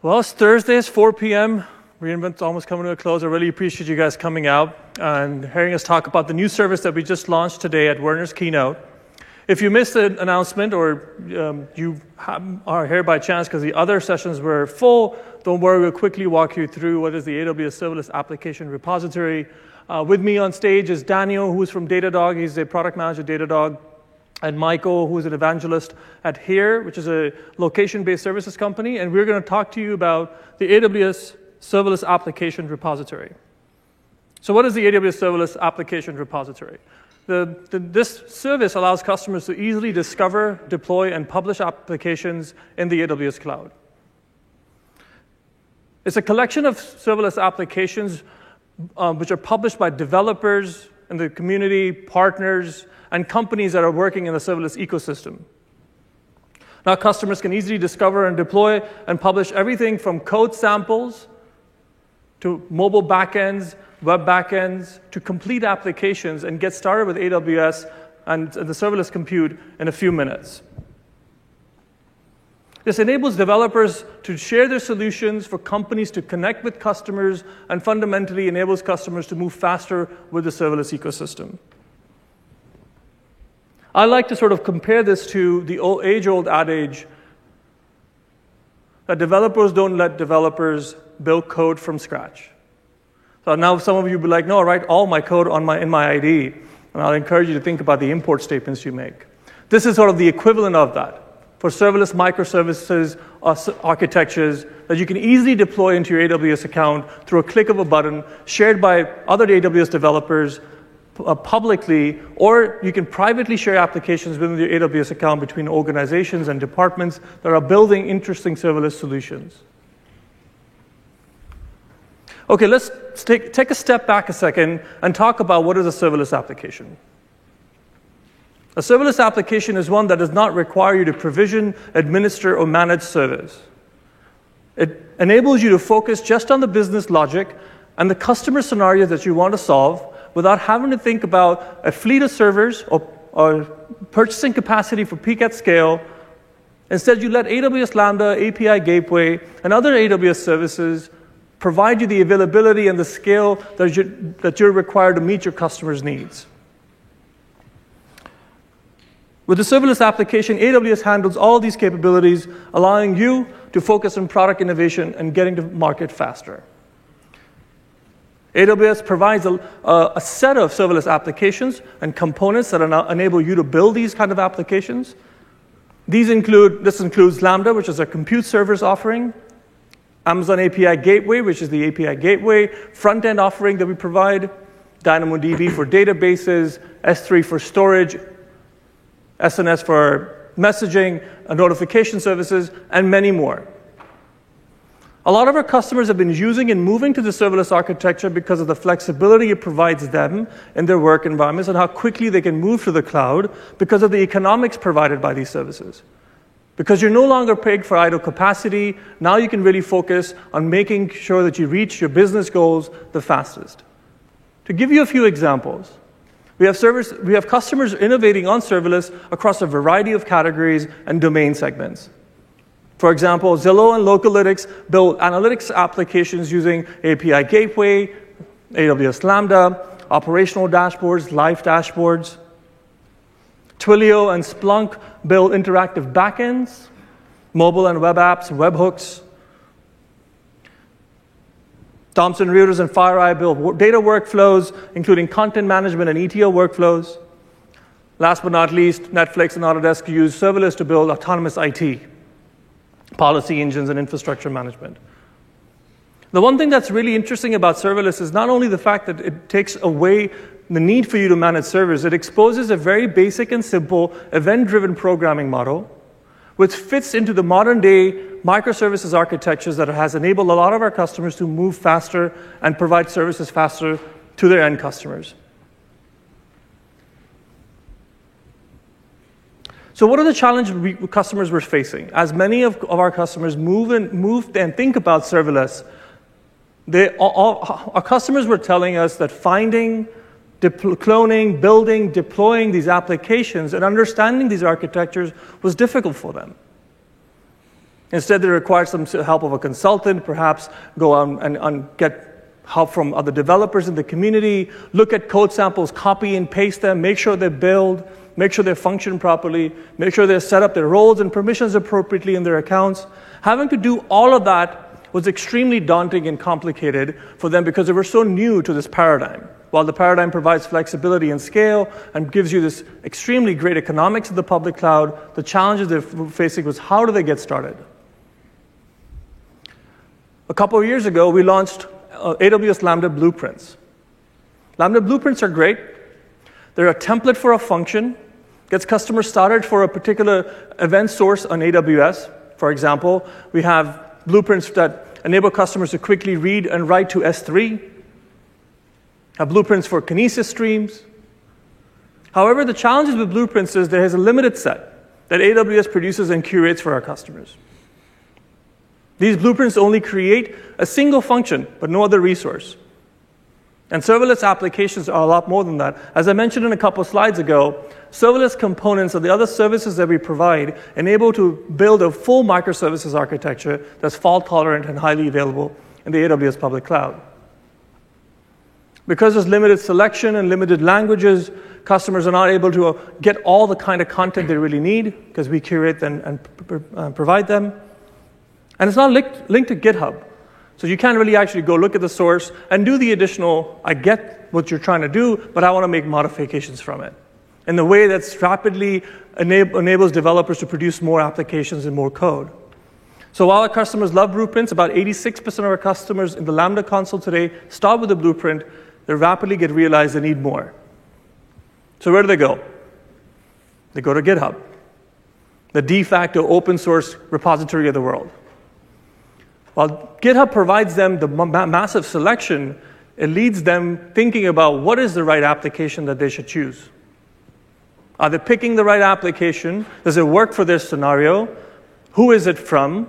Well, it's Thursday, it's 4 p.m. reInvent's almost coming to a close. I really appreciate you guys coming out and hearing us talk about the new service that we just launched today at Werner's keynote. If you missed the announcement or um, you are here by chance because the other sessions were full, don't worry, we'll quickly walk you through what is the AWS Serverless Application Repository. Uh, with me on stage is Daniel, who's from Datadog. He's a product manager at Datadog and Michael, who is an evangelist at Here, which is a location based services company. And we're going to talk to you about the AWS Serverless Application Repository. So, what is the AWS Serverless Application Repository? The, the, this service allows customers to easily discover, deploy, and publish applications in the AWS cloud. It's a collection of serverless applications um, which are published by developers in the community, partners, and companies that are working in the serverless ecosystem. Now, customers can easily discover and deploy and publish everything from code samples to mobile backends, web backends, to complete applications and get started with AWS and the serverless compute in a few minutes. This enables developers to share their solutions for companies to connect with customers and fundamentally enables customers to move faster with the serverless ecosystem. I like to sort of compare this to the age old adage that developers don't let developers build code from scratch. So now some of you will be like, no, I write all my code on my, in my IDE. And I'll encourage you to think about the import statements you make. This is sort of the equivalent of that for serverless microservices uh, architectures that you can easily deploy into your AWS account through a click of a button, shared by other AWS developers uh, publicly, or you can privately share applications within your AWS account between organizations and departments that are building interesting serverless solutions. Okay, let's take, take a step back a second and talk about what is a serverless application. A serverless application is one that does not require you to provision, administer, or manage servers. It enables you to focus just on the business logic and the customer scenarios that you want to solve without having to think about a fleet of servers or, or purchasing capacity for peak at scale. Instead, you let AWS Lambda, API Gateway, and other AWS services provide you the availability and the scale that you're, that you're required to meet your customers' needs. With the serverless application, AWS handles all these capabilities, allowing you to focus on product innovation and getting to market faster. AWS provides a, a, set of serverless applications and components that enable you to build these kind of applications. These include, this includes Lambda, which is a compute servers offering, Amazon API Gateway, which is the API Gateway front end offering that we provide, DynamoDB for databases, S3 for storage, SNS for messaging, uh, notification services, and many more. A lot of our customers have been using and moving to the serverless architecture because of the flexibility it provides them in their work environments and how quickly they can move to the cloud because of the economics provided by these services. Because you're no longer paid for idle capacity, now you can really focus on making sure that you reach your business goals the fastest. To give you a few examples, we have, service, we have customers innovating on serverless across a variety of categories and domain segments. For example, Zillow and Localytics build analytics applications using API Gateway, AWS Lambda, operational dashboards, live dashboards. Twilio and Splunk build interactive backends, mobile and web apps, webhooks. Thomson Reuters and FireEye build data workflows, including content management and ETL workflows. Last but not least, Netflix and Autodesk use serverless to build autonomous IT, policy engines, and infrastructure management. The one thing that's really interesting about serverless is not only the fact that it takes away the need for you to manage servers, it exposes a very basic and simple event driven programming model, which fits into the modern day microservices architectures that has enabled a lot of our customers to move faster and provide services faster to their end customers. So, what are the challenges we, customers were facing? As many of, of our customers move and, move and think about serverless, they, all, our customers were telling us that finding cloning, building, deploying these applications, and understanding these architectures was difficult for them. Instead, they require some help of a consultant, perhaps go on and, and get help from other developers in the community, look at code samples, copy and paste them, make sure they build, make sure they function properly, make sure they set up their roles and permissions appropriately in their accounts. Having to do all of that was extremely daunting and complicated for them because they were so new to this paradigm. While the paradigm provides flexibility and scale and gives you this extremely great economics of the public cloud, the challenges they're facing was how do they get started? A couple of years ago, we launched uh, AWS Lambda Blueprints. Lambda Blueprints are great. They're a template for a function, gets customers started for a particular event source on AWS. For example, we have blueprints that enable customers to quickly read and write to S3, have blueprints for Kinesis streams. However, the challenges with blueprints is there is a limited set that AWS produces and curates for our customers. These blueprints only create a single function, but no other resource. And serverless applications are a lot more than that. As I mentioned in a couple slides ago, serverless components or the other services that we provide enable to build a full microservices architecture that's fault tolerant and highly available in the AWS public cloud. Because there's limited selection and limited languages, customers are not able to get all the kind of content they really need because we curate and, and provide them. And it's not linked, linked to GitHub. So you can't really actually go look at the source and do the additional, I get what you're trying to do, but I want to make modifications from it. In the way that's rapidly enable, enables developers to produce more applications and more code. So while our customers love blueprints, about 86% of our customers in the Lambda console today start with a blueprint. They rapidly get realized they need more. So where do they go? They go to GitHub, the de facto open source repository of the world. While GitHub provides them the ma- massive selection, it leads them thinking about what is the right application that they should choose. Are they picking the right application? Does it work for their scenario? Who is it from?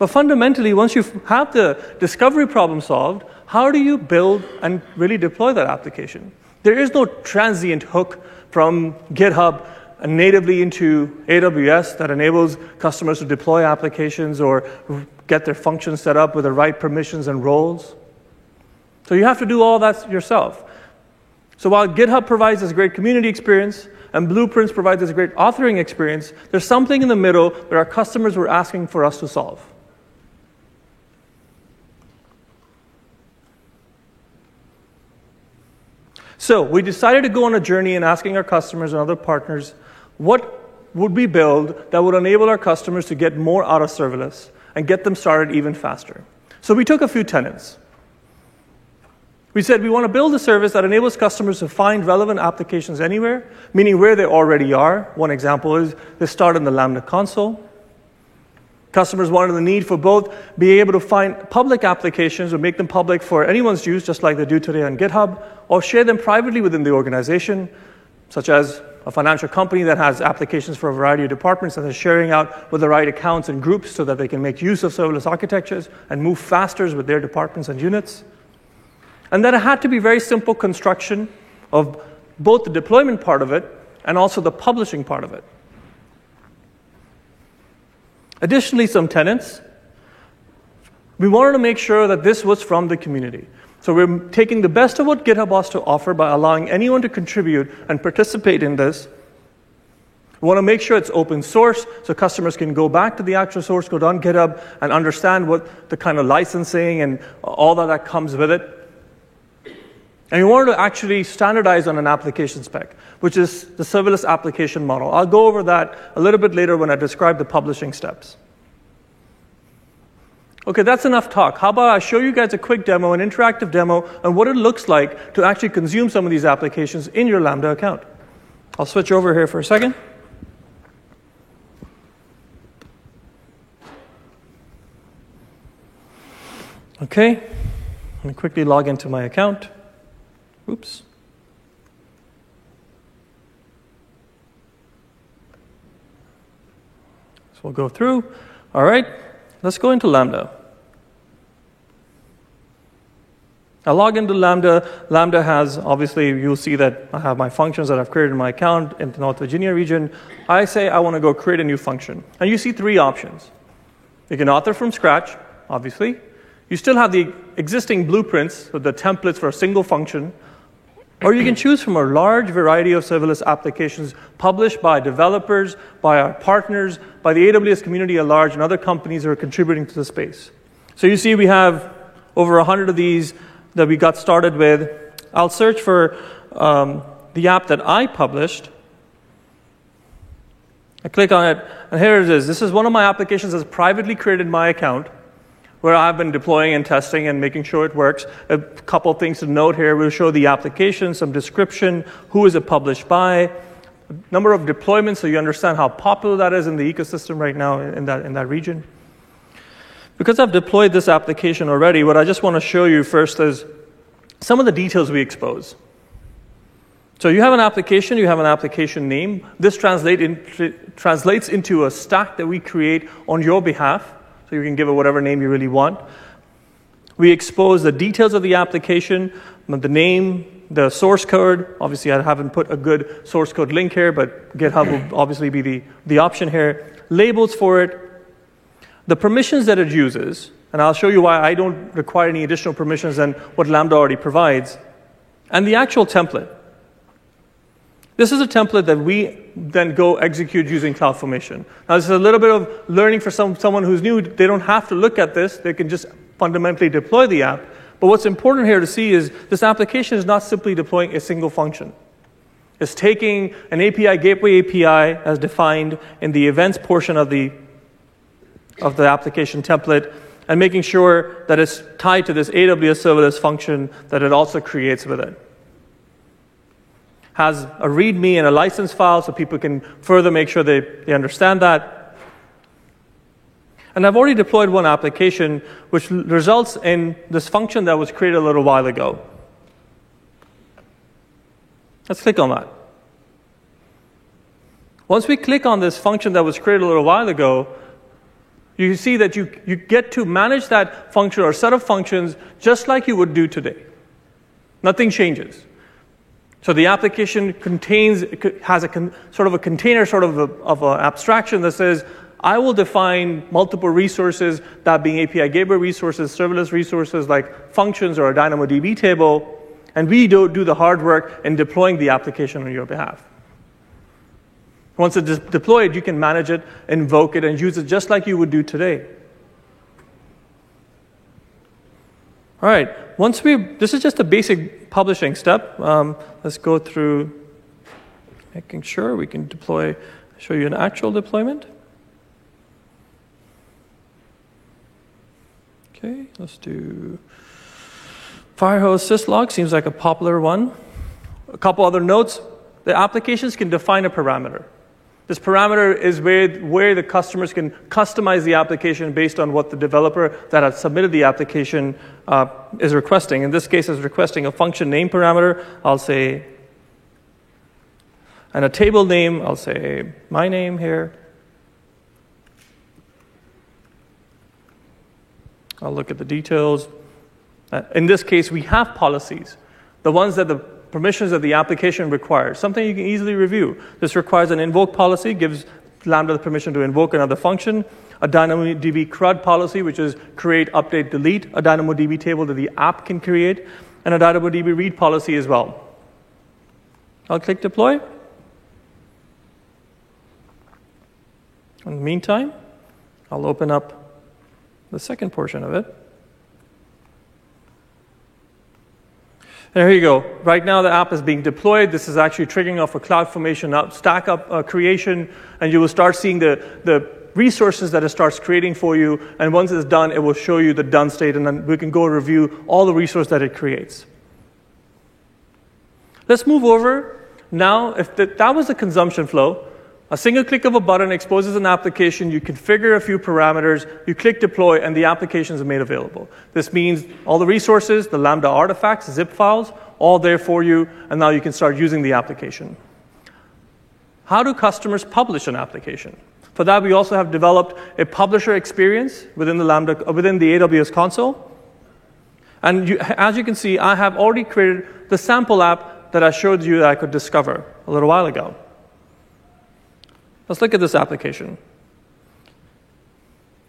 But fundamentally, once you have the discovery problem solved, how do you build and really deploy that application? There is no transient hook from GitHub natively into AWS that enables customers to deploy applications or get their functions set up with the right permissions and roles. So you have to do all that yourself. So while GitHub provides this great community experience and Blueprints provides this great authoring experience, there's something in the middle that our customers were asking for us to solve. So we decided to go on a journey in asking our customers and other partners what would we build that would enable our customers to get more out of serverless and get them started even faster? So we took a few tenants. We said we want to build a service that enables customers to find relevant applications anywhere, meaning where they already are. One example is they start in the Lambda console. Customers wanted the need for both be able to find public applications or make them public for anyone's use, just like they do today on GitHub, or share them privately within the organization, such as a financial company that has applications for a variety of departments and is sharing out with the right accounts and groups so that they can make use of serverless architectures and move faster with their departments and units. And then it had to be very simple construction of both the deployment part of it and also the publishing part of it. Additionally, some tenants. We wanted to make sure that this was from the community. So we're taking the best of what GitHub has to offer by allowing anyone to contribute and participate in this. We want to make sure it's open source so customers can go back to the actual source code on GitHub and understand what the kind of licensing and all that, that comes with it. And we wanted to actually standardize on an application spec, which is the serverless application model. I'll go over that a little bit later when I describe the publishing steps. Okay, that's enough talk. How about I show you guys a quick demo, an interactive demo, on what it looks like to actually consume some of these applications in your Lambda account. I'll switch over here for a second. Okay, let me quickly log into my account. Oops. So we'll go through. All right. Let's go into Lambda. I log into Lambda. Lambda has, obviously, you'll see that I have my functions that I've created in my account in the North Virginia region. I say I want to go create a new function. And you see three options. You can author from scratch, obviously. You still have the existing blueprints, with the templates for a single function, or you can choose from a large variety of serverless applications published by developers, by our partners, by the AWS community at large, and other companies that are contributing to the space. So you see, we have over 100 of these that we got started with. I'll search for um, the app that I published. I click on it, and here it is. This is one of my applications that's privately created in my account where I've been deploying and testing and making sure it works. A couple things to note here. We'll show the application, some description, who is it published by, number of deployments so you understand how popular that is in the ecosystem right now in that, in that region. Because I've deployed this application already, what I just want to show you first is some of the details we expose. So you have an application, you have an application name. This translate in, translates into a stack that we create on your behalf so you can give it whatever name you really want. We expose the details of the application, the name, the source code. Obviously, I haven't put a good source code link here, but GitHub will obviously be the, the option here. Labels for it, the permissions that it uses, and I'll show you why I don't require any additional permissions than what Lambda already provides, and the actual template. This is a template that we then go execute using CloudFormation. Now, this is a little bit of learning for some, someone who's new. They don't have to look at this, they can just fundamentally deploy the app. But what's important here to see is this application is not simply deploying a single function. It's taking an API gateway API as defined in the events portion of the, of the application template and making sure that it's tied to this AWS serverless function that it also creates with it has a README and a license file so people can further make sure they, they understand that. And I've already deployed one application which results in this function that was created a little while ago. Let's click on that. Once we click on this function that was created a little while ago, you see that you, you get to manage that function or set of functions just like you would do today. Nothing changes. So the application contains, has a con, sort of a container, sort of, a, of an abstraction that says, I will define multiple resources, that being API gateway resources, serverless resources like functions or a DynamoDB table, and we do, do the hard work in deploying the application on your behalf. Once it's deployed, you can manage it, invoke it, and use it just like you would do today. All right, once we, this is just a basic publishing step. Um, let's go through making sure we can deploy, show you an actual deployment. Okay, let's do Firehose syslog, seems like a popular one. A couple other notes. The applications can define a parameter. This parameter is where, where the customers can customize the application based on what the developer that has submitted the application uh, is requesting. In this case, is requesting a function name parameter. I'll say, and a table name, I'll say my name here. I'll look at the details. Uh, in this case, we have policies. The ones that the permissions that the application requires, something you can easily review. This requires an invoke policy, gives Lambda the permission to invoke another function, a DynamoDB CRUD policy, which is create, update, delete a DynamoDB table that the app can create, and a DynamoDB read policy as well. I'll click deploy. In the meantime, I'll open up the second portion of it. There you go. Right now, the app is being deployed. This is actually triggering off a CloudFormation up, stack up uh, creation, and you will start seeing the, the resources that it starts creating for you. And once it's done, it will show you the done state, and then we can go review all the resources that it creates. Let's move over. Now, if the, that was the consumption flow, a single click of a button exposes an application, you configure a few parameters, you click deploy, and the application is made available. This means all the resources, the Lambda artifacts, zip files, all there for you, and now you can start using the application. How do customers publish an application? For that, we also have developed a publisher experience within the Lambda, uh, within the AWS console. And you, as you can see, I have already created the sample app that I showed you that I could discover a little while ago. Let's look at this application.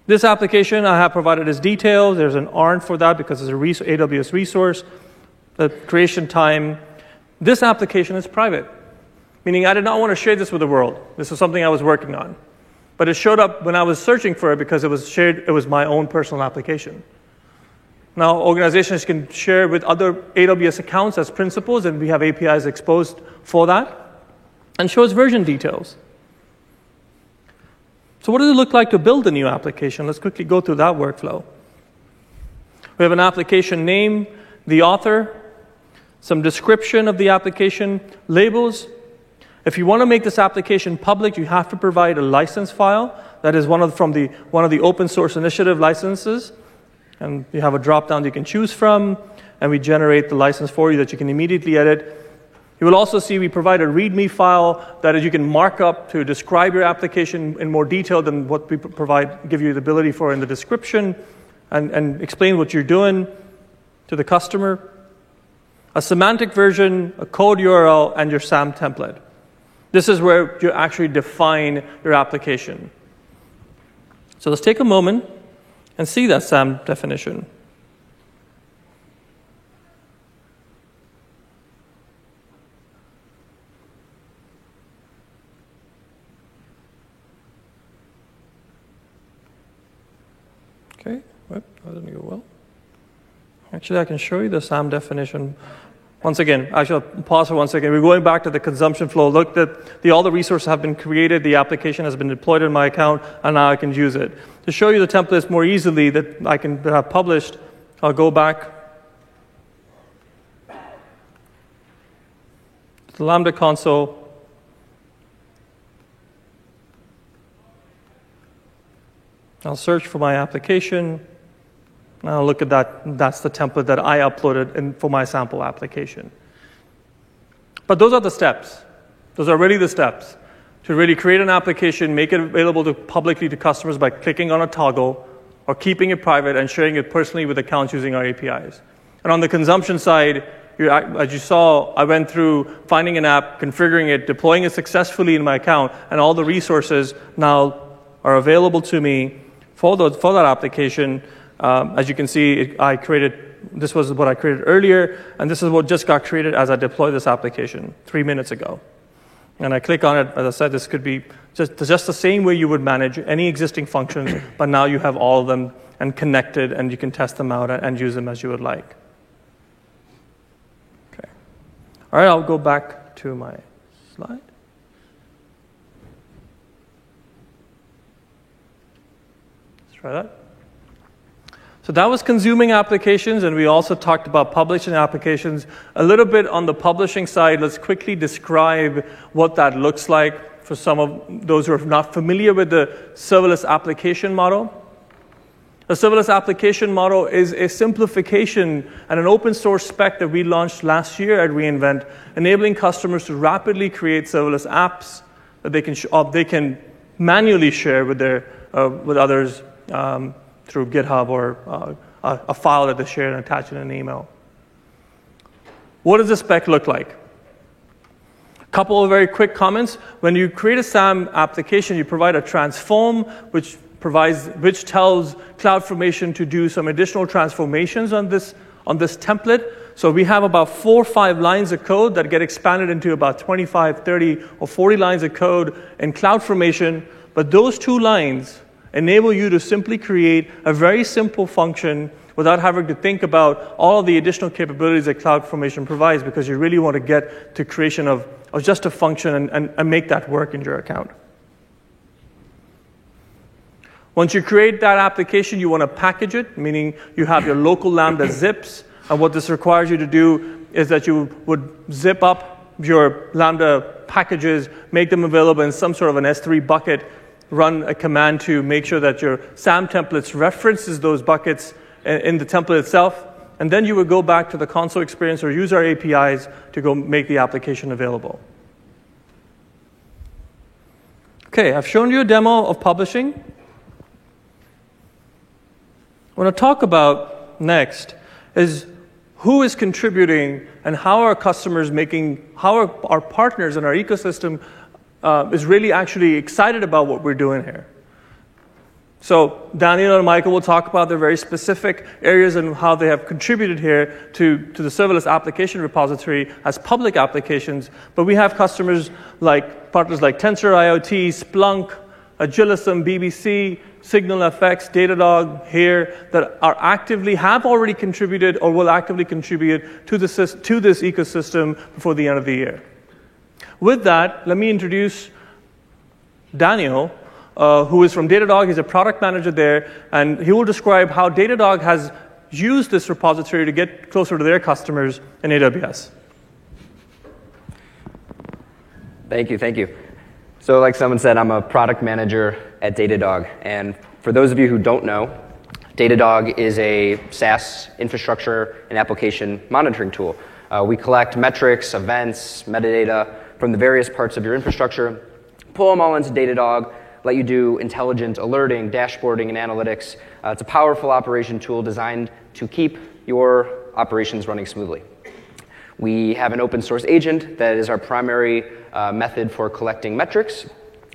This application I have provided as details. There's an ARN for that because it's a AWS resource. The creation time. This application is private, meaning I did not want to share this with the world. This was something I was working on. But it showed up when I was searching for it because it was shared, it was my own personal application. Now, organizations can share with other AWS accounts as principals, and we have APIs exposed for that, and shows version details. So, what does it look like to build a new application? Let's quickly go through that workflow. We have an application name, the author, some description of the application, labels. If you want to make this application public, you have to provide a license file. That is one of, from the, one of the open source initiative licenses. And you have a drop down you can choose from, and we generate the license for you that you can immediately edit. You will also see we provide a README file that you can mark up to describe your application in more detail than what we provide, give you the ability for in the description, and, and explain what you're doing to the customer. A semantic version, a code URL, and your SAM template. This is where you actually define your application. So let's take a moment and see that SAM definition. Okay, that didn't go well. Actually, I can show you the SAM definition. Once again, actually, I'll pause for one second. We're going back to the consumption flow. Look, that the, all the resources have been created, the application has been deployed in my account, and now I can use it. To show you the templates more easily that I can have published, I'll go back to the Lambda console. I'll search for my application. Now look at that. That's the template that I uploaded in, for my sample application. But those are the steps. Those are really the steps to really create an application, make it available to publicly to customers by clicking on a toggle or keeping it private and sharing it personally with accounts using our APIs. And on the consumption side, as you saw, I went through finding an app, configuring it, deploying it successfully in my account, and all the resources now are available to me for, the, for that application. Um, as you can see, it, I created, this was what I created earlier, and this is what just got created as I deployed this application three minutes ago. And I click on it, as I said, this could be just, just the same way you would manage any existing functions, but now you have all of them and connected, and you can test them out and use them as you would like. Okay. All right, I'll go back to my slide. Let's Try that. So that was consuming applications, and we also talked about publishing applications. A little bit on the publishing side, let's quickly describe what that looks like for some of those who are not familiar with the serverless application model. The serverless application model is a simplification and an open source spec that we launched last year at reInvent, enabling customers to rapidly create serverless apps that they can, sh- uh, they can manually share with, their, uh, with others um, through GitHub or uh, a, file that they share and attach in an email. What does the spec look like? Couple of very quick comments. When you create a SAM application, you provide a transform, which provides, which tells CloudFormation to do some additional transformations on this, on this template. So we have about four or five lines of code that get expanded into about 25, 30, or 40 lines of code in CloudFormation. But those two lines enable you to simply create a very simple function without having to think about all the additional capabilities that CloudFormation provides because you really want to get to creation of, of just a function and, and, and make that work in your account. Once you create that application, you want to package it, meaning you have your local Lambda zips. And what this requires you to do is that you would zip up your Lambda packages, make them available in some sort of an S3 bucket run a command to make sure that your SAM templates references those buckets in the template itself. And then you would go back to the console experience or use our APIs to go make the application available. Okay, I've shown you a demo of publishing. What I talk about next is who is contributing and how are customers making, how are our partners in our ecosystem uh, is really actually excited about what we're doing here. So Daniel and Michael will talk about their very specific areas and how they have contributed here to, to the serverless application repository as public applications. But we have customers like partners like Tensor IoT, Splunk, Agilism, BBC, SignalFX, Datadog here that are actively, have already contributed or will actively contribute to, the, to this ecosystem before the end of the year. With that, let me introduce Daniel, uh, who is from Datadog. He's a product manager there, and he will describe how Datadog has used this repository to get closer to their customers in AWS. Thank you, thank you. So, like someone said, I'm a product manager at Datadog. And for those of you who don't know, Datadog is a SaaS infrastructure and application monitoring tool. Uh, we collect metrics, events, metadata from the various parts of your infrastructure, pull them all into Datadog, let you do intelligent alerting, dashboarding, and analytics. Uh, it's a powerful operation tool designed to keep your operations running smoothly. We have an open source agent that is our primary uh, method for collecting metrics.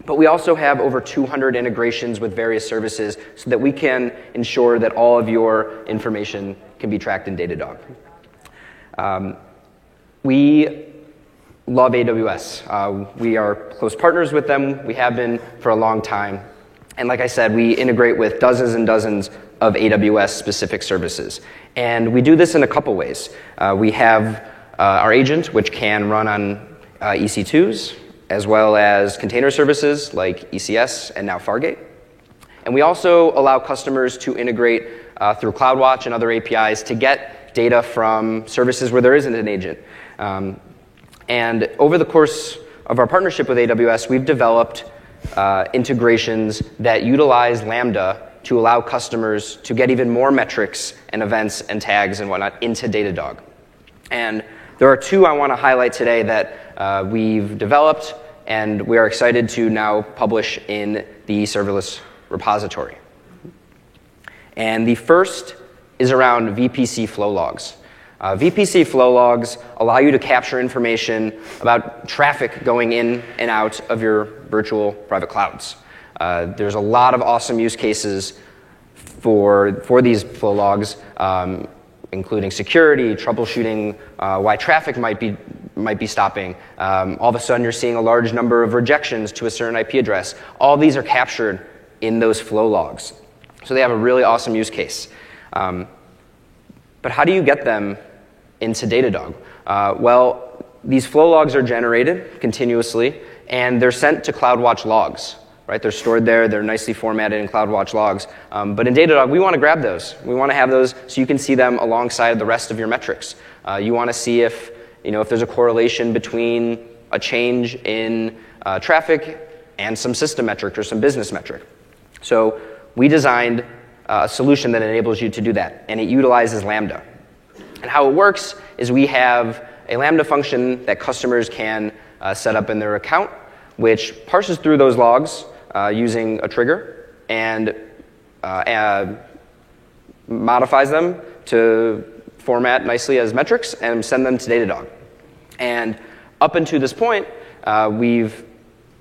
But we also have over 200 integrations with various services so that we can ensure that all of your information can be tracked in Datadog. Um, we love AWS. Uh, we are close partners with them. We have been for a long time. And like I said, we integrate with dozens and dozens of AWS specific services. And we do this in a couple ways. Uh, we have uh, our agent, which can run on uh, EC2s, as well as container services like ECS and now Fargate. And we also allow customers to integrate uh, through CloudWatch and other APIs to get data from services where there isn't an agent. Um, and over the course of our partnership with AWS, we've developed uh, integrations that utilize Lambda to allow customers to get even more metrics and events and tags and whatnot into Datadog. And there are two I want to highlight today that uh, we've developed and we are excited to now publish in the serverless repository. And the first is around VPC flow logs. Uh, VPC flow logs allow you to capture information about traffic going in and out of your virtual private clouds. Uh, there's a lot of awesome use cases for, for these flow logs, um, including security, troubleshooting, uh, why traffic might be, might be stopping. Um, all of a sudden, you're seeing a large number of rejections to a certain IP address. All these are captured in those flow logs. So they have a really awesome use case. Um, but how do you get them into Datadog? Uh, well, these flow logs are generated continuously, and they're sent to CloudWatch logs. Right? They're stored there. They're nicely formatted in CloudWatch logs. Um, but in Datadog, we want to grab those. We want to have those so you can see them alongside the rest of your metrics. Uh, you want to see if, you know, if there's a correlation between a change in uh, traffic and some system metric or some business metric. So we designed uh, a solution that enables you to do that, and it utilizes Lambda. And how it works is we have a Lambda function that customers can uh, set up in their account, which parses through those logs uh, using a trigger and uh, modifies them to format nicely as metrics and send them to Datadog. And up until this point, uh, we've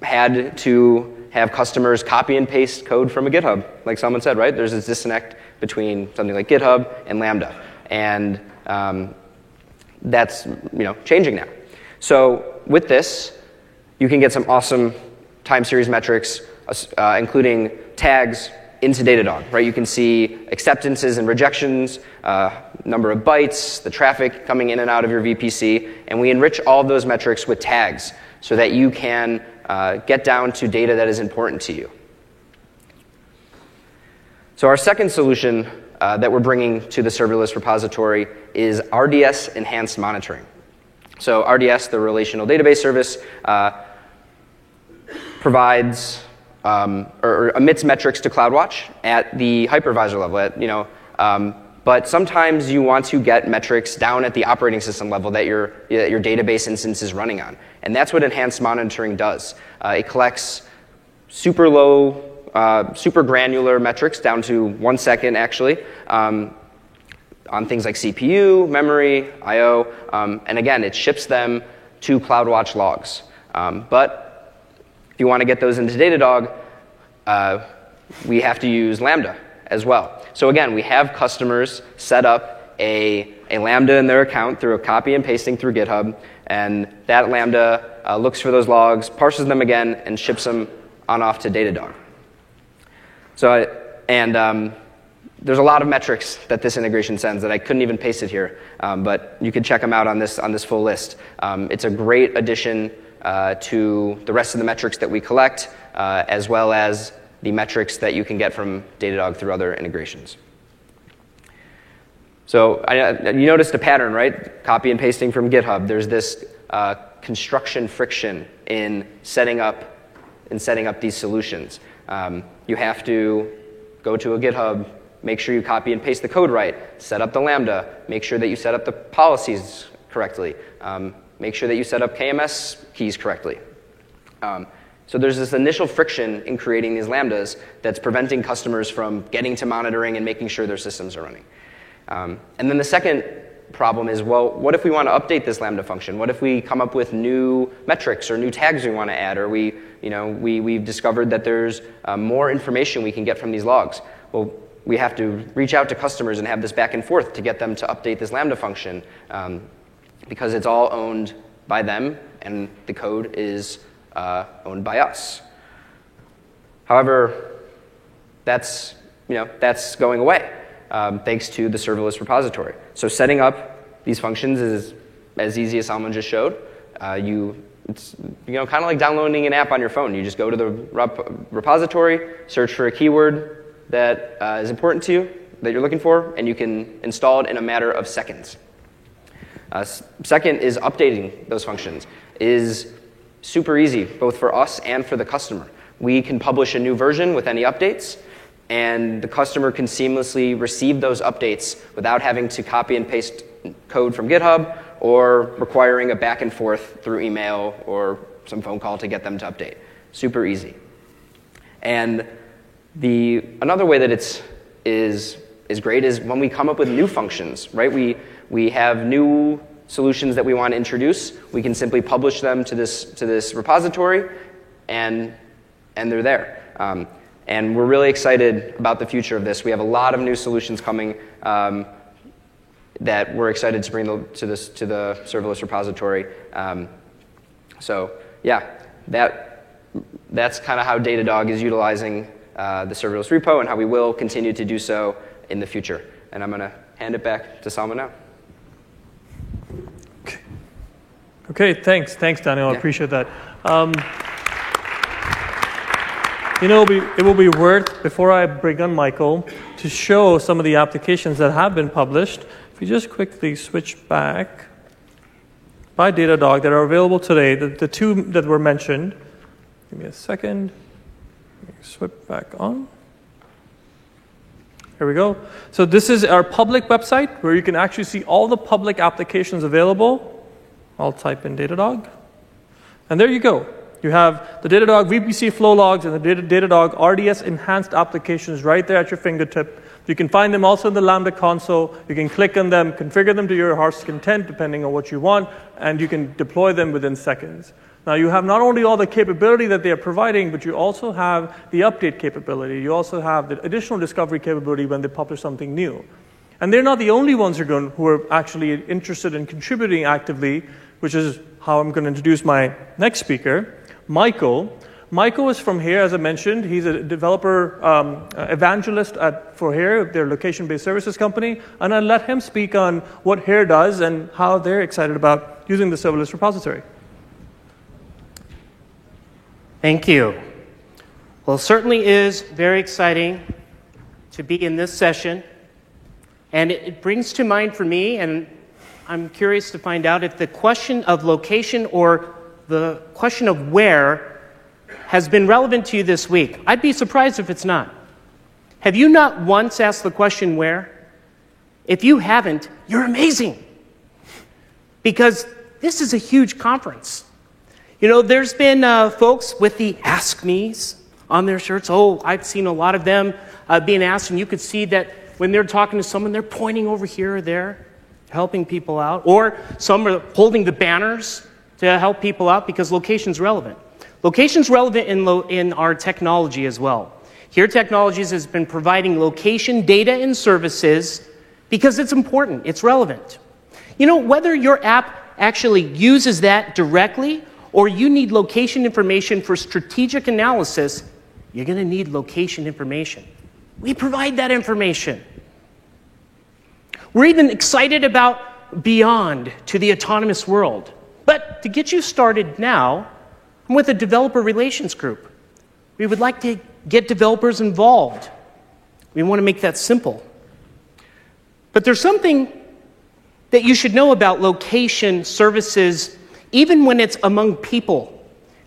had to have customers copy and paste code from a GitHub, like someone said, right? There's this disconnect between something like GitHub and Lambda. And um, that's you know, changing now. So with this, you can get some awesome time series metrics, uh, including tags into Datadog, right? You can see acceptances and rejections, uh, number of bytes, the traffic coming in and out of your VPC, and we enrich all of those metrics with tags so that you can uh, get down to data that is important to you. So our second solution uh, that we're bringing to the serverless repository is RDS Enhanced Monitoring. So RDS, the relational database service, uh, provides um, or, emits metrics to CloudWatch at the hypervisor level. At, you know, um, but sometimes you want to get metrics down at the operating system level that your, that your database instance is running on. And that's what enhanced monitoring does. Uh, it collects super low, uh, super granular metrics down to one second actually. Um, on things like CPU, memory, I/O, um, and again, it ships them to CloudWatch logs. Um, but if you want to get those into Datadog, uh, we have to use Lambda as well. So again, we have customers set up a, a Lambda in their account through a copy and pasting through GitHub, and that Lambda uh, looks for those logs, parses them again, and ships them on off to Datadog. So, I, and um, there's a lot of metrics that this integration sends that I couldn't even paste it here, um, but you can check them out on this, on this full list. Um, it's a great addition uh, to the rest of the metrics that we collect, uh, as well as the metrics that you can get from Datadog through other integrations. So I, you noticed a pattern, right? Copy and pasting from GitHub. There's this uh, construction friction in setting up in setting up these solutions. Um, you have to go to a GitHub, make sure you copy and paste the code right, set up the Lambda, make sure that you set up the policies correctly, um, make sure that you set up KMS keys correctly. Um, so there's this initial friction in creating these Lambdas that's preventing customers from getting to monitoring and making sure their systems are running. Um, and then the second problem is, well, what if we want to update this Lambda function? What if we come up with new metrics or new tags we want to add, or we, you know, we, we've discovered that there's uh, more information we can get from these logs? Well, we have to reach out to customers and have this back and forth to get them to update this Lambda function um, because it's all owned by them and the code is uh, owned by us. However, that's, you know, that's going away um, thanks to the serverless repository. So setting up these functions is as easy as Salman just showed. Uh, you, it's you know, kind of like downloading an app on your phone. You just go to the rep- repository, search for a keyword that uh, is important to you, that you're looking for, and you can install it in a matter of seconds. Uh, second is updating those functions is super easy, both for us and for the customer. We can publish a new version with any updates, and the customer can seamlessly receive those updates without having to copy and paste code from GitHub or requiring a back and forth through email or some phone call to get them to update. Super easy. And the, another way that it's is, is great is when we come up with new functions, right? We, we have new solutions that we want to introduce. We can simply publish them to this, to this repository, and, and they're there. Um, and we're really excited about the future of this. We have a lot of new solutions coming um, that we're excited to bring the, to, this, to the serverless repository. Um, so, yeah, that, that's kind of how Datadog is utilizing uh, the serverless repo and how we will continue to do so in the future. And I'm going to hand it back to Salman now. Okay, okay thanks. Thanks, Daniel. Yeah. I appreciate that. Um, you know, it will be worth, before I bring on Michael, to show some of the applications that have been published. If you just quickly switch back by Datadog that are available today, the, the two that were mentioned. Give me a second. Switch back on. Here we go. So this is our public website where you can actually see all the public applications available. I'll type in Datadog. And there you go. You have the Datadog VPC flow logs and the Datadog RDS enhanced applications right there at your fingertip. You can find them also in the Lambda console. You can click on them, configure them to your heart's content depending on what you want, and you can deploy them within seconds. Now, you have not only all the capability that they are providing, but you also have the update capability. You also have the additional discovery capability when they publish something new. And they're not the only ones who are, actually interested in contributing actively, which is how I'm going to introduce my next speaker. Michael. Michael is from here, as I mentioned. He's a developer um, evangelist at, for Here, their location based services company. And I'll let him speak on what Here does and how they're excited about using the serverless repository. Thank you. Well, it certainly is very exciting to be in this session. And it brings to mind for me, and I'm curious to find out if the question of location or the question of where has been relevant to you this week. I'd be surprised if it's not. Have you not once asked the question where? If you haven't, you're amazing. Because this is a huge conference. You know, there's been uh, folks with the Ask Me's on their shirts. Oh, I've seen a lot of them uh, being asked, and you could see that when they're talking to someone, they're pointing over here or there, helping people out. Or some are holding the banners to help people out because location's relevant. Location's relevant in, lo- in our technology as well. Here Technologies has been providing location data and services because it's important, it's relevant. You know, whether your app actually uses that directly or you need location information for strategic analysis, you're going to need location information. We provide that information. We're even excited about beyond to the autonomous world. But to get you started now, I'm with a developer relations group. We would like to get developers involved. We want to make that simple. But there's something that you should know about location services, even when it's among people.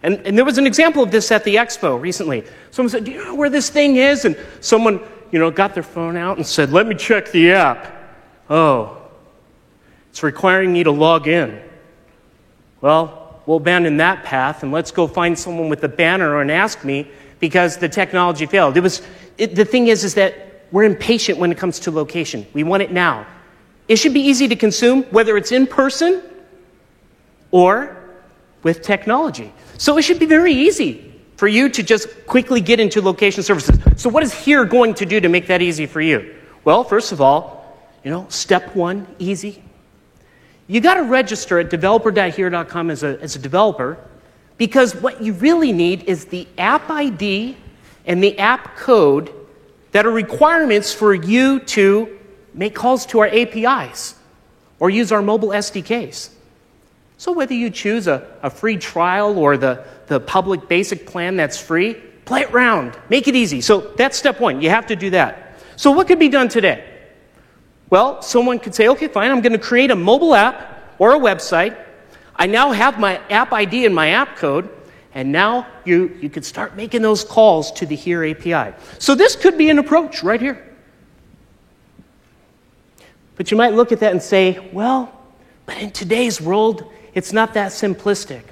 And, and, there was an example of this at the expo recently. Someone said, Do you know where this thing is? And someone, you know, got their phone out and said, Let me check the app. Oh, it's requiring me to log in. Well, we'll abandon that path and let's go find someone with a banner and ask me because the technology failed. It was, it, the thing is, is that we're impatient when it comes to location. We want it now. It should be easy to consume, whether it's in person or with technology. So it should be very easy for you to just quickly get into location services. So, what is here going to do to make that easy for you? Well, first of all, you know, step one, easy. You got to register at developer.here.com as a, as a developer because what you really need is the app ID and the app code that are requirements for you to make calls to our APIs or use our mobile SDKs. So, whether you choose a, a free trial or the, the public basic plan that's free, play it around, make it easy. So, that's step one. You have to do that. So, what could be done today? Well, someone could say, okay, fine, I'm going to create a mobile app or a website. I now have my app ID and my app code, and now you, you could start making those calls to the Here API. So, this could be an approach right here. But you might look at that and say, well, but in today's world, it's not that simplistic.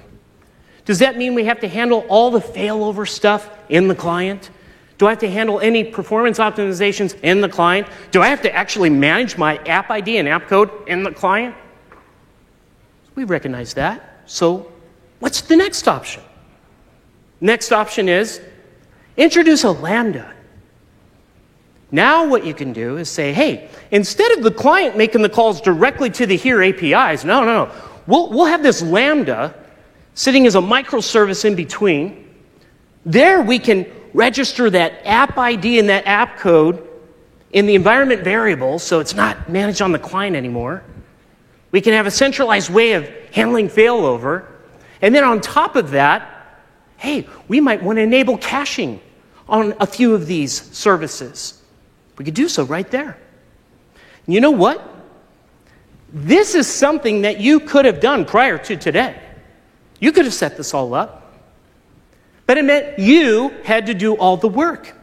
Does that mean we have to handle all the failover stuff in the client? Do I have to handle any performance optimizations in the client? Do I have to actually manage my app ID and app code in the client? We recognize that. So, what's the next option? Next option is introduce a Lambda. Now, what you can do is say, hey, instead of the client making the calls directly to the Here APIs, no, no, no. We'll, we'll have this Lambda sitting as a microservice in between. There, we can register that app ID and that app code in the environment variable so it's not managed on the client anymore. We can have a centralized way of handling failover. And then on top of that, hey, we might want to enable caching on a few of these services. We could do so right there. You know what? This is something that you could have done prior to today. You could have set this all up. But it meant you had to do all the work.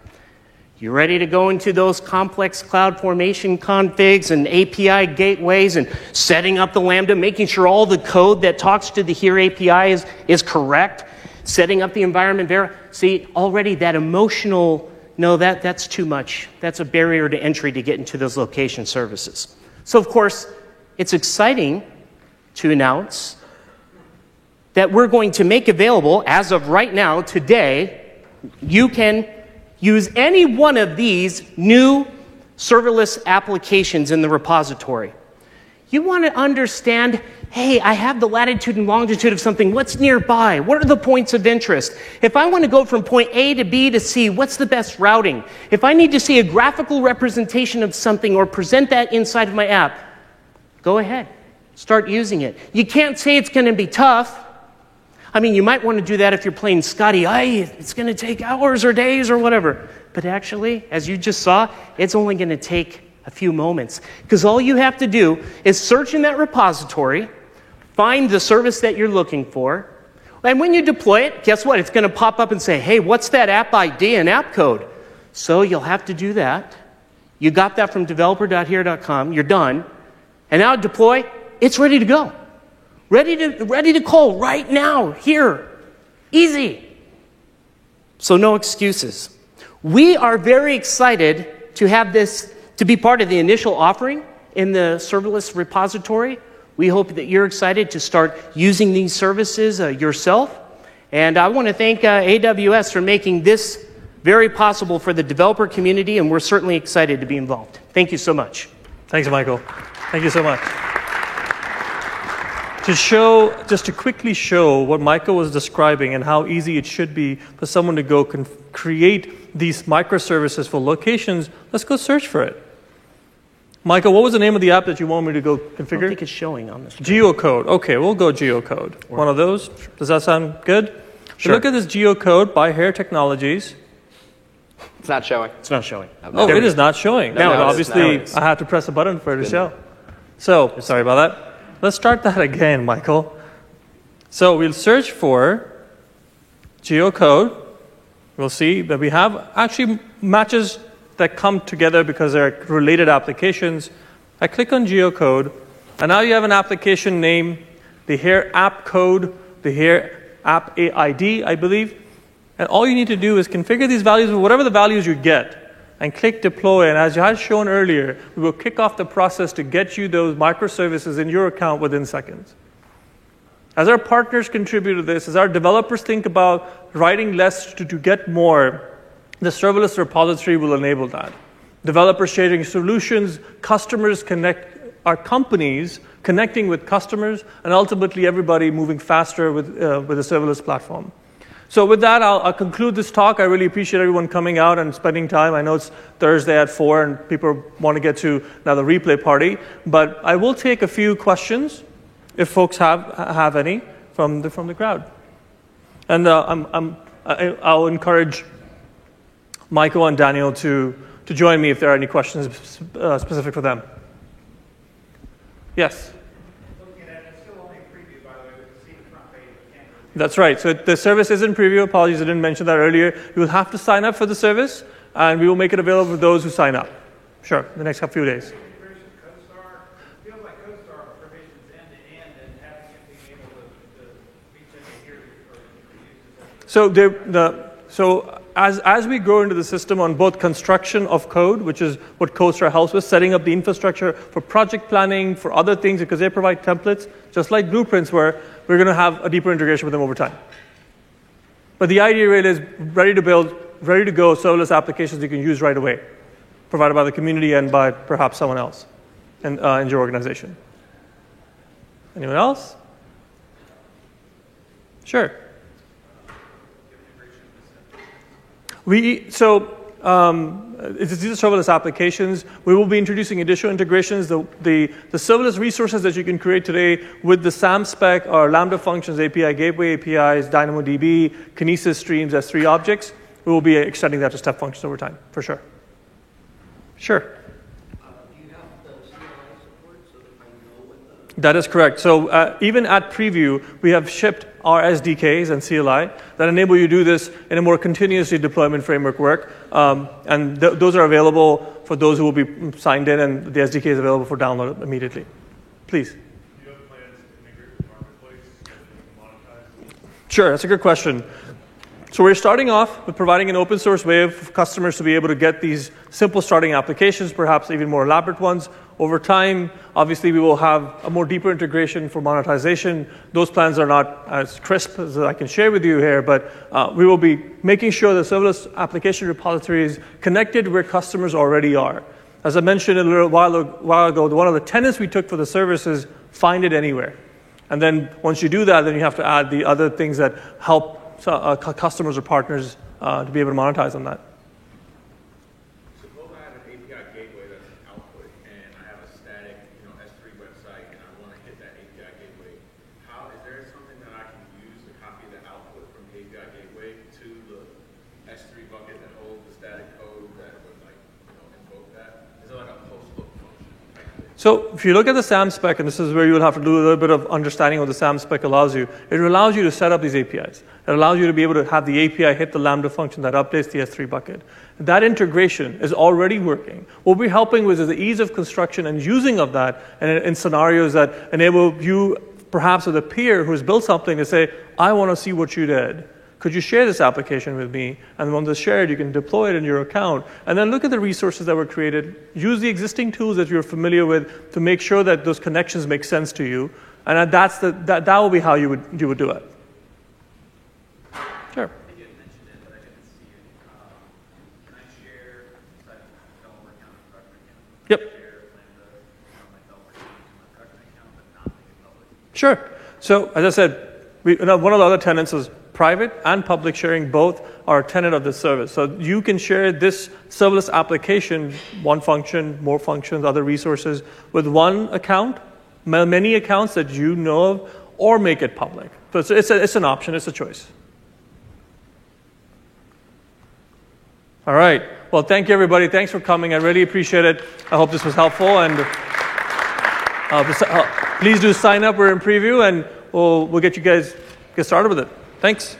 You ready to go into those complex cloud formation configs and API gateways and setting up the Lambda, making sure all the code that talks to the Here API is, is correct, setting up the environment there. See, already that emotional no, that, that's too much. That's a barrier to entry to get into those location services. So, of course, it's exciting to announce that we're going to make available, as of right now, today, you can use any one of these new serverless applications in the repository. You want to understand hey, I have the latitude and longitude of something. What's nearby? What are the points of interest? If I want to go from point A to B to C, what's the best routing? If I need to see a graphical representation of something or present that inside of my app, go ahead. Start using it. You can't say it's going to be tough. I mean, you might want to do that if you're playing Scotty. Hey, it's going to take hours or days or whatever. But actually, as you just saw, it's only going to take a few moments. Because all you have to do is search in that repository Find the service that you're looking for. And when you deploy it, guess what? It's going to pop up and say, hey, what's that app ID and app code? So you'll have to do that. You got that from developer.here.com. You're done. And now deploy, it's ready to go. Ready to, ready to call right now, here. Easy. So no excuses. We are very excited to have this, to be part of the initial offering in the serverless repository. We hope that you're excited to start using these services uh, yourself. And I want to thank uh, AWS for making this very possible for the developer community, and we're certainly excited to be involved. Thank you so much. Thanks, Michael. Thank you so much. To show, just to quickly show what Michael was describing and how easy it should be for someone to go con- create these microservices for locations, let's go search for it. Michael, what was the name of the app that you want me to go configure? I don't think it's showing on this. Geocode. Okay, we'll go geocode. One of those. Does that sound good? Sure. look at this geocode by Here Technologies. It's not showing. It's not showing. Oh, There oh, it we is not showing. No, But it is. obviously, No, it is. I have to press a button for it to show. So, sorry about that. Let's start that again, Michael. So we'll search for geocode. We'll see that we have actually matches that come together because they're related applications. I click on geocode, and now you have an application name, the Here app code, the Here app AID, I believe. And all you need to do is configure these values with whatever the values you get and click deploy. And as I had shown earlier, we will kick off the process to get you those microservices in your account within seconds. As our partners contribute to this, as our developers think about writing less to, to get more, the serverless repository will enable that. Developers sharing solutions, customers connect, our companies connecting with customers, and ultimately everybody moving faster with, uh, with a serverless platform. So, with that, I'll, I'll conclude this talk. I really appreciate everyone coming out and spending time. I know it's Thursday at 4 and people want to get to now the replay party, but I will take a few questions if folks have, have any from the, from the crowd. And uh, I'm, I'm, I, I'll encourage Michael and Daniel to, to join me if there are any questions uh, specific for them. Yes? That's right. So the service is in preview. Apologies, I didn't mention that earlier. You will have to sign up for the service, and we will make it available for those who sign up. Sure, the next few days. So, the, the, so as, as we grow into the system on both construction of code, which is what CodeStar helps with, setting up the infrastructure for project planning, for other things, because they provide templates, just like blueprints were, we're going to have a deeper integration with them over time. But the idea really is ready to build, ready to go serverless applications you can use right away, provided by the community and by perhaps someone else in, uh, in your organization. Anyone else? Sure. We, so um, these are serverless applications. We will be introducing additional integrations. The, the, the serverless resources that you can create today with the SAM spec are Lambda functions, API gateway APIs, DynamoDB, Kinesis streams, S3 objects. We will be extending that to step functions over time, for sure. Sure. That is correct. So uh, even at preview, we have shipped our SDKs and CLI that enable you to do this in a more continuously deployment framework work. Um, and th- those are available for those who will be signed in, and the SDK is available for download immediately. Please. Sure, that's a good question. So we're starting off with providing an open source way for customers to be able to get these simple starting applications, perhaps even more elaborate ones. Over time, obviously, we will have a more deeper integration for monetization. Those plans are not as crisp as I can share with you here, but uh, we will be making sure the serverless application repository is connected where customers already are. As I mentioned a little while, while ago, one of the tenets we took for the service is find it anywhere. And then once you do that, then you have to add the other things that help uh, customers or partners uh, to be able to monetize on that. Suppose I have an API gateway that's an output, and I have a static, you know, S3 website, and I want to hit that API gateway. How, is there something that I can use to copy the output from the API gateway to the S3 bucket that holds the static code that would like, you know, invoke that? Is it like a post-hook function? type thing? So if you look at the SAM spec, and this is where you will have to do a little bit of understanding what the SAM spec allows you, it allows you to set up these APIs. It allows you to be able to have the API hit the Lambda function that updates the S3 bucket. That integration is already working. What we're helping with is the ease of construction and using of that and in, scenarios that enable you, perhaps with a peer who has built something, to say, I want to see what you did. Could you share this application with me? And once it's shared, you can deploy it in your account. And then look at the resources that were created. Use the existing tools that you're familiar with to make sure that those connections make sense to you. And that's the, that, that will be how you would, you would do it. Sure. Yep. Sure. So, as I said, we, one of the other tenants is private and public sharing both are a tenant of this service. So you can share this serverless application, one function, more functions, other resources, with one account, many accounts that you know of, or make it public. So it's, it's, a, it's an option, it's a choice. All right. Well, thank you, everybody. Thanks for coming. I really appreciate it. I hope this was helpful. And uh, uh, please do sign up. We're in preview, and we'll, we'll get you guys get started with it. Thanks.